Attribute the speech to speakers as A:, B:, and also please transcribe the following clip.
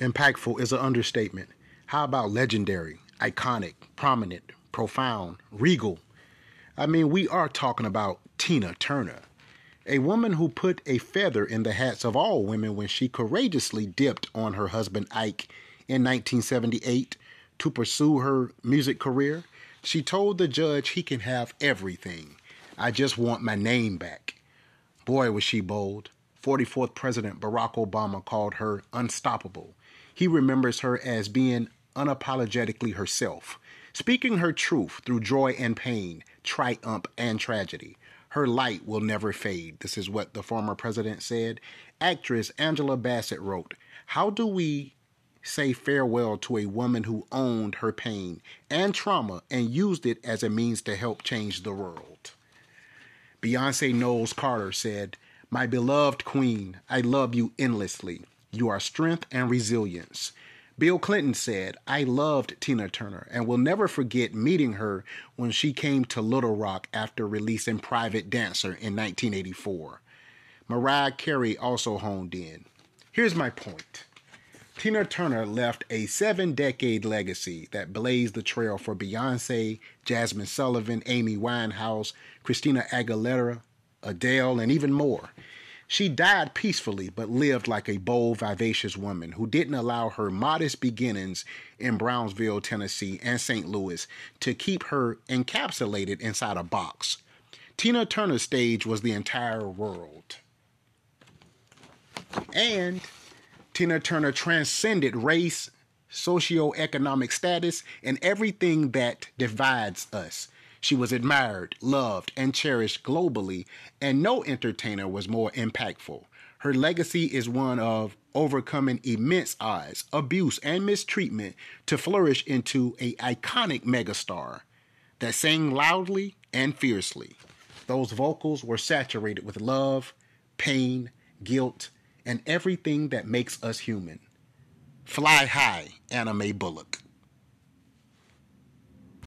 A: Impactful is an understatement. How about legendary, iconic, prominent, profound, regal? I mean, we are talking about Tina Turner, a woman who put a feather in the hats of all women when she courageously dipped on her husband Ike in 1978 to pursue her music career. She told the judge he can have everything. I just want my name back. Boy, was she bold. 44th President Barack Obama called her unstoppable. He remembers her as being unapologetically herself, speaking her truth through joy and pain, triumph and tragedy. Her light will never fade. This is what the former president said. Actress Angela Bassett wrote, How do we say farewell to a woman who owned her pain and trauma and used it as a means to help change the world? Beyonce Knowles Carter said, My beloved queen, I love you endlessly. You are strength and resilience. Bill Clinton said, I loved Tina Turner and will never forget meeting her when she came to Little Rock after releasing Private Dancer in 1984. Mariah Carey also honed in. Here's my point Tina Turner left a seven decade legacy that blazed the trail for Beyonce, Jazmine Sullivan, Amy Winehouse, Christina Aguilera, Adele, and even more. She died peacefully, but lived like a bold, vivacious woman who didn't allow her modest beginnings in Brownsville, Tennessee, and St. Louis to keep her encapsulated inside a box. Tina Turner's stage was the entire world. And Tina Turner transcended race, socioeconomic status, and everything that divides us. She was admired, loved, and cherished globally, and no entertainer was more impactful. Her legacy is one of overcoming immense odds, abuse, and mistreatment to flourish into a iconic megastar that sang loudly and fiercely. Those vocals were saturated with love, pain, guilt, and everything that makes us human. Fly high, Anna Mae Bullock.